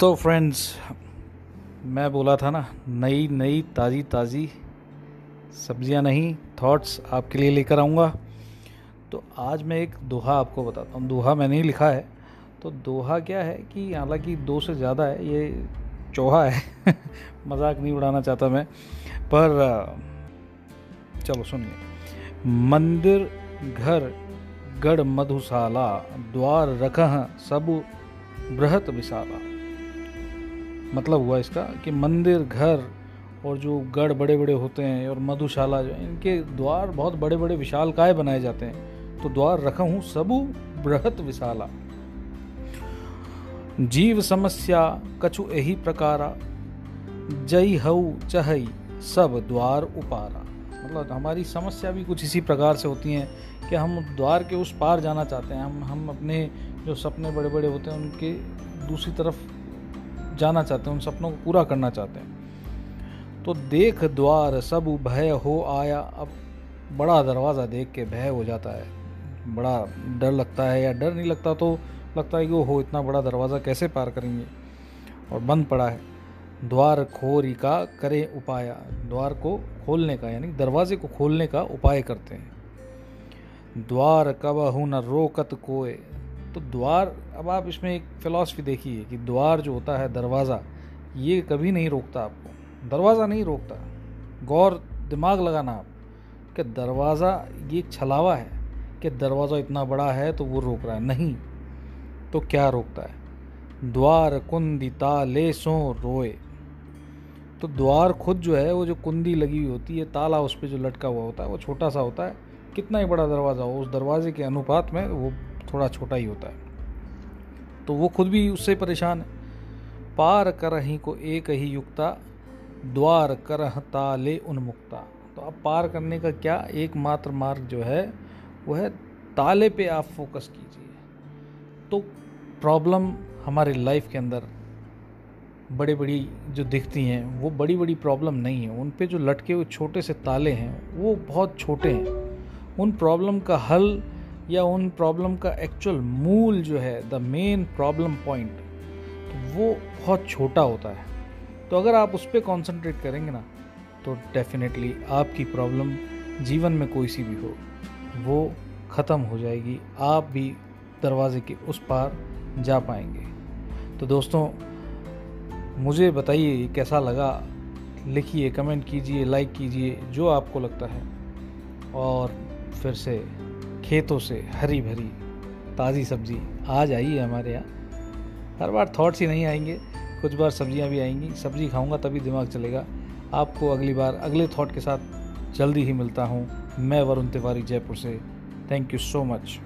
तो फ्रेंड्स मैं बोला था ना, नई नई, ताज़ी ताज़ी सब्ज़ियाँ नहीं थॉट्स आपके लिए लेकर आऊँगा। तो आज मैं एक दोहा आपको बताता हूँ। दोहा मैंने ही लिखा है। तो दोहा क्या है कि हालाँकि दो से ज़्यादा है, ये चौहा है। मज़ाक नहीं उड़ाना चाहता मैं। पर चलो सुनिए। मंदिर, घर, गढ़, मधुशाला, द्वार रख सब, बृहत विशाला। मतलब हुआ इसका कि मंदिर, घर और जो गढ़ बड़े बड़े होते हैं और मधुशाला जो इनके द्वार बहुत बड़े बड़े विशाल काय बनाए जाते हैं। तो द्वार रखा हूँ, सबु बृहत विशाला। जीव समस्या कछु यही प्रकारा जय हऊ चहई सब द्वार उपारा। मतलब हमारी समस्या भी कुछ इसी प्रकार से होती हैं कि हम द्वार के उस पार जाना चाहते हैं। हम हम अपने जो सपने बड़े बड़े होते हैं, उनके दूसरी तरफ़ जाना चाहते हैं, उन सपनों को पूरा करना चाहते हैं। तो देख द्वार, सब भय हो आया। अब बड़ा दरवाज़ा देख के भय हो जाता है। बड़ा डर लगता है या डर नहीं लगता तो लगता है कि हो इतना बड़ा दरवाज़ा कैसे पार करेंगे? और बंद पड़ा है। द्वार खोरी का करें उपाय। द्वार को खोलने का, यानी दरवाजे को खोलने का उपाय करते हैं। द्वार कब न रोकत कोय तो द्वार, अब आप इसमें एक फ़िलासफ़ी देखिए कि द्वार जो होता है, दरवाज़ा, ये कभी नहीं रोकता आपको। दरवाज़ा नहीं रोकता। गौर, दिमाग लगाना आप कि दरवाज़ा ये छलावा है कि दरवाज़ा इतना बड़ा है तो वो रोक रहा है। नहीं तो क्या रोकता है? द्वार, कुंदी, ताले, सो, रोए। तो द्वार खुद जो है, वो जो कुंदी लगी हुई होती है, ताला उस पर जो लटका हुआ होता है, वो छोटा सा होता है कितना ही बड़ा दरवाज़ा हो, उस दरवाजे के अनुपात में वो थोड़ा छोटा ही होता है। तो वो खुद भी उससे परेशान है। पार कर ही को एक ही युक्ता, द्वार कर ताले उन्मुक्ता। तो अब पार करने का क्या एकमात्र मार्ग जो है, वो है ताले पे आप फोकस कीजिए। तो प्रॉब्लम हमारे लाइफ के अंदर बड़े बड़ी जो दिखती हैं, वो बड़ी बड़ी प्रॉब्लम नहीं है। उन पे जो लटके हुए छोटे से ताले हैं, वो बहुत छोटे हैं। उन प्रॉब्लम का हल या उन प्रॉब्लम का एक्चुअल मूल जो है द मेन प्रॉब्लम पॉइंट तो वो बहुत छोटा होता है। तो अगर आप उस पर कॉन्सेंट्रेट करेंगे ना तो डेफिनेटली आपकी प्रॉब्लम जीवन में कोई सी भी हो, वो ख़त्म हो जाएगी। आप भी दरवाजे के उस पार जा पाएँगे। तो दोस्तों, मुझे बताइए कैसा लगा? लिखिए कमेंट कीजिए लाइक कीजिए, जो आपको लगता है। और फिर से खेतों से हरी भरी ताज़ी सब्ज़ी आ जाइए हमारे यहाँ। हर बार थॉट्स ही नहीं आएँगे, कुछ बार सब्ज़ियाँ भी आएँगी। सब्ज़ी खाऊँगा तभी दिमाग चलेगा। आपको अगली बार अगले थॉट के साथ जल्दी ही मिलता हूँ। मैं वरुण तिवारी जयपुर से। Thank you so much